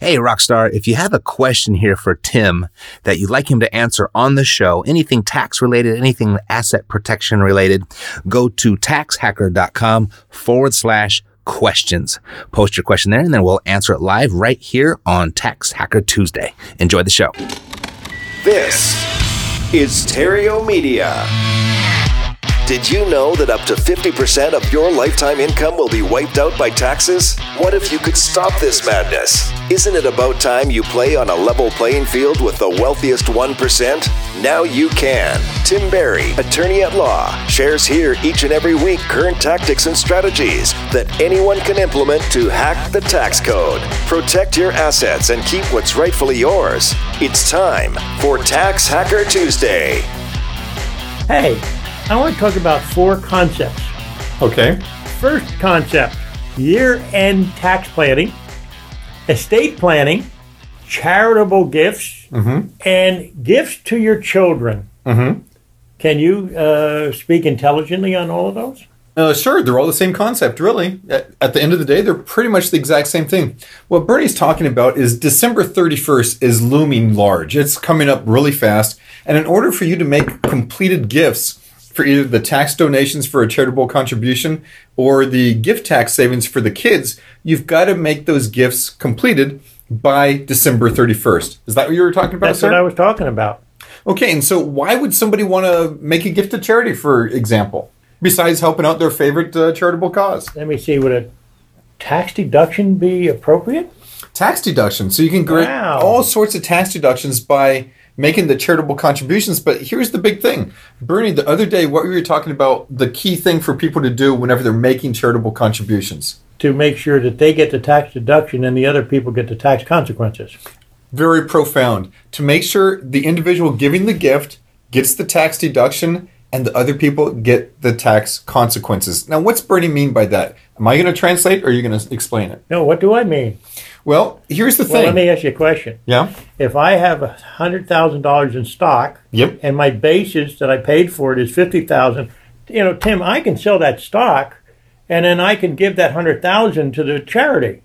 Hey, Rockstar, if you have a question here for Tim that you'd like him to answer on the show, anything tax related, anything asset protection related, go to taxhacker.com forward slash questions. Post your question there and then we'll answer it live right here on Tax Hacker Tuesday. Enjoy the show. This is Terrio Media. Did you know that up to 50% of your lifetime income will be wiped out by taxes? What if you could stop this madness? Isn't it about time you play on a level playing field with the wealthiest 1%? Now you can. Tim Barry, attorney at law, shares here each and every week current tactics and strategies that anyone can implement to hack the tax code, protect your assets, and keep what's rightfully yours. It's time for Tax Hacker Tuesday. Hey, I want to talk about four concepts. Okay. First concept year end tax planning, estate planning, charitable gifts, and gifts to your children. Mm-hmm. Can you uh, speak intelligently on all of those? Uh, sure, they're all the same concept, really. At, at the end of the day, they're pretty much the exact same thing. What Bernie's talking about is December 31st is looming large. It's coming up really fast. And in order for you to make completed gifts for either the tax donations for a charitable contribution or the gift tax savings for the kids, you've got to make those gifts completed by December 31st. Is that what you were talking about, That's sir? what I was talking about. Okay, and so why would somebody want to make a gift to charity, for example, besides helping out their favorite uh, charitable cause? Let me see. Would a tax deduction be appropriate? Tax deduction. So you can get Wow. all sorts of tax deductions by making the charitable contributions. But here's the big thing. Bernie, the other day, what we were talking about, the key thing for people to do whenever they're making charitable contributions. To make sure that they get the tax deduction and the other people get the tax consequences. Very profound. To make sure the individual giving the gift gets the tax deduction and the other people get the tax consequences. Now, what's Bernie mean by that? Am I going to translate or are you going to explain it? No, what do I mean? Well, here's the Well, thing. let me ask you a question. yeah. If I have a hundred thousand dollars in stock, Yep. and my basis that I paid for it is fifty thousand, you know, Tim, I can sell that stock, and then I can give that hundred thousand to the charity.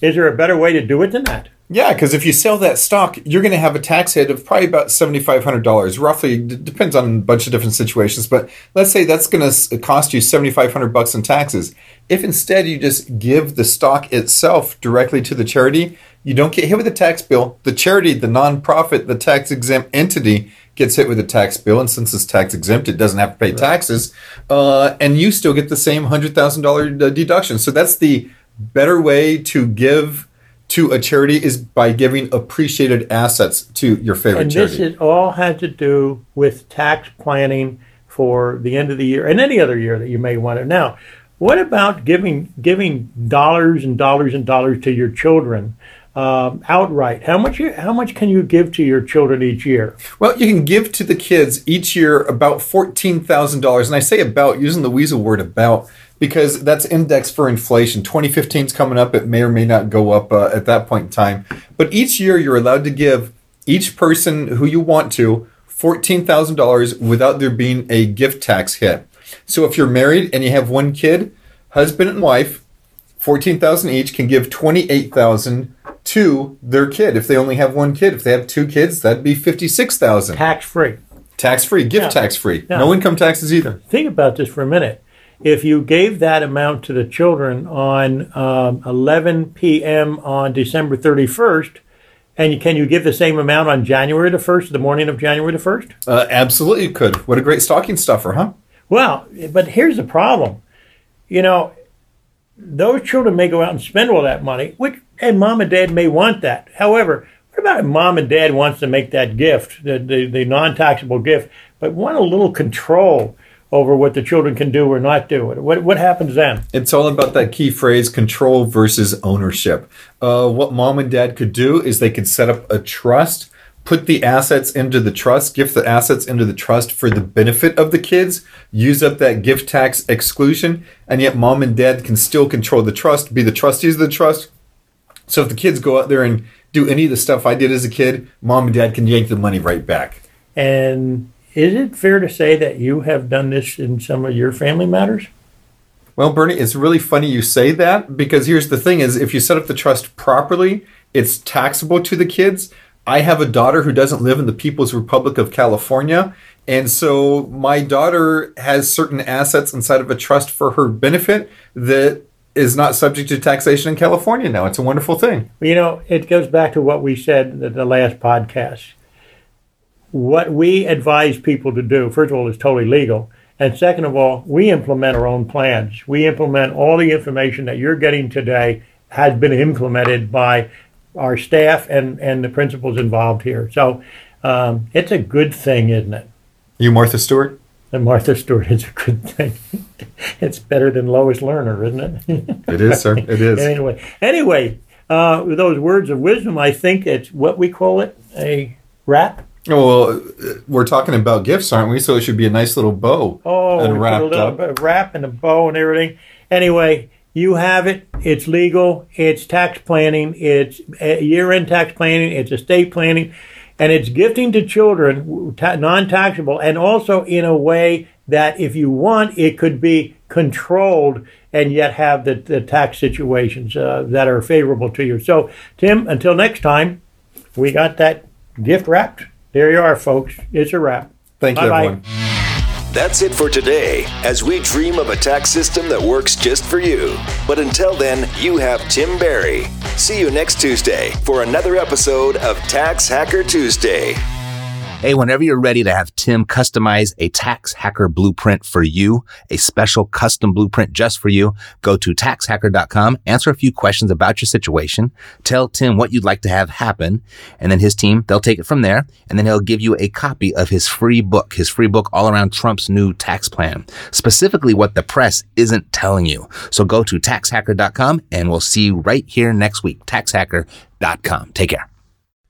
Is there a better way to do it than that? Yeah, because if you sell that stock, you're going to have a tax hit of probably about $7,500, roughly. D- depends on a bunch of different situations, but let's say that's going to cost you 7,500 bucks in taxes. If instead you just give the stock itself directly to the charity, you don't get hit with a tax bill. The charity, the nonprofit, the tax exempt entity gets hit with a tax bill, and since it's tax exempt, it doesn't have to pay taxes, uh, and you still get the same hundred thousand dollar deduction. So that's the better way to give to a charity is by giving appreciated assets to your favorite And charity. And this is all has to do with tax planning for the end of the year and any other year that you may want to. Now, what about giving giving dollars and dollars and dollars to your children um, outright? How much you, how much can you give to your children each year? Well, you can give to the kids each year about $14,000. And I say about using the weasel word about because that's indexed for inflation. 2015 is coming up. It may or may not go up uh, at that point in time. But each year you're allowed to give each person who you want to $14,000 without there being a gift tax hit. So if you're married and you have one kid, husband and wife, 14,000 each can give 28,000 to their kid. If they only have one kid, if they have two kids, that'd be 56,000. Tax free. Tax free, gift Yeah. tax free. Yeah. No income taxes either. Think about this for a minute. if you gave that amount to the children on um, 11 p.m. on December 31st, and can you give the same amount on January the 1st, the morning of January the 1st? Uh, absolutely, you could. What a great stocking stuffer, huh? Well, but here's the problem. You know, those children may go out and spend all that money, which and mom and dad may want that. However, what about if mom and dad wants to make that gift, the, the, the non-taxable gift, but want a little control over what the children can do or not do? What, what happens then? It's all about that key phrase, control versus ownership. Uh, what mom and dad could do is they could set up a trust put the assets into the trust, gift the assets into the trust for the benefit of the kids, use up that gift tax exclusion, and yet mom and dad can still control the trust, be the trustees of the trust. So if the kids go out there and do any of the stuff I did as a kid, mom and dad can yank the money right back. And is it fair to say that you have done this in some of your family matters? Well, Bernie, it's really funny you say that because here's the thing is if you set up the trust properly, it's taxable to the kids I have a daughter who doesn't live in the People's Republic of California. And so my daughter has certain assets inside of a trust for her benefit that is not subject to taxation in California now. It's a wonderful thing. You know, it goes back to what we said in the last podcast. What we advise people to do, first of all, is totally legal. And second of all, we implement our own plans. We implement all the information that you're getting today has been implemented by our staff and, and the principals involved here. So um, it's a good thing, isn't it? You Martha Stewart? And Martha Stewart is a good thing. it's better than Lois Lerner, isn't it? it is, sir. It is. anyway, anyway, uh, with those words of wisdom, I think it's what we call it a wrap. Oh, well, we're talking about gifts, aren't we? So it should be a nice little bow. Oh, and wrapped a little up. wrap and a bow and everything. Anyway, you have it. It's legal. It's tax planning. It's year-end tax planning. It's estate planning, and it's gifting to children, non-taxable, and also in a way that, if you want, it could be controlled and yet have the, the tax situations uh, that are favorable to you. So, Tim, until next time, we got that gift wrapped. There you are, folks. It's a wrap. Thank you, Bye-bye. everyone. That's it for today as we dream of a tax system that works just for you. But until then, you have Tim Barry. See you next Tuesday for another episode of Tax Hacker Tuesday. Hey, whenever you're ready to have Tim customize a tax hacker blueprint for you, a special custom blueprint just for you, go to taxhacker.com, answer a few questions about your situation, tell Tim what you'd like to have happen, and then his team, they'll take it from there, and then he'll give you a copy of his free book, his free book all around Trump's new tax plan, specifically what the press isn't telling you. So go to taxhacker.com and we'll see you right here next week. Taxhacker.com. Take care.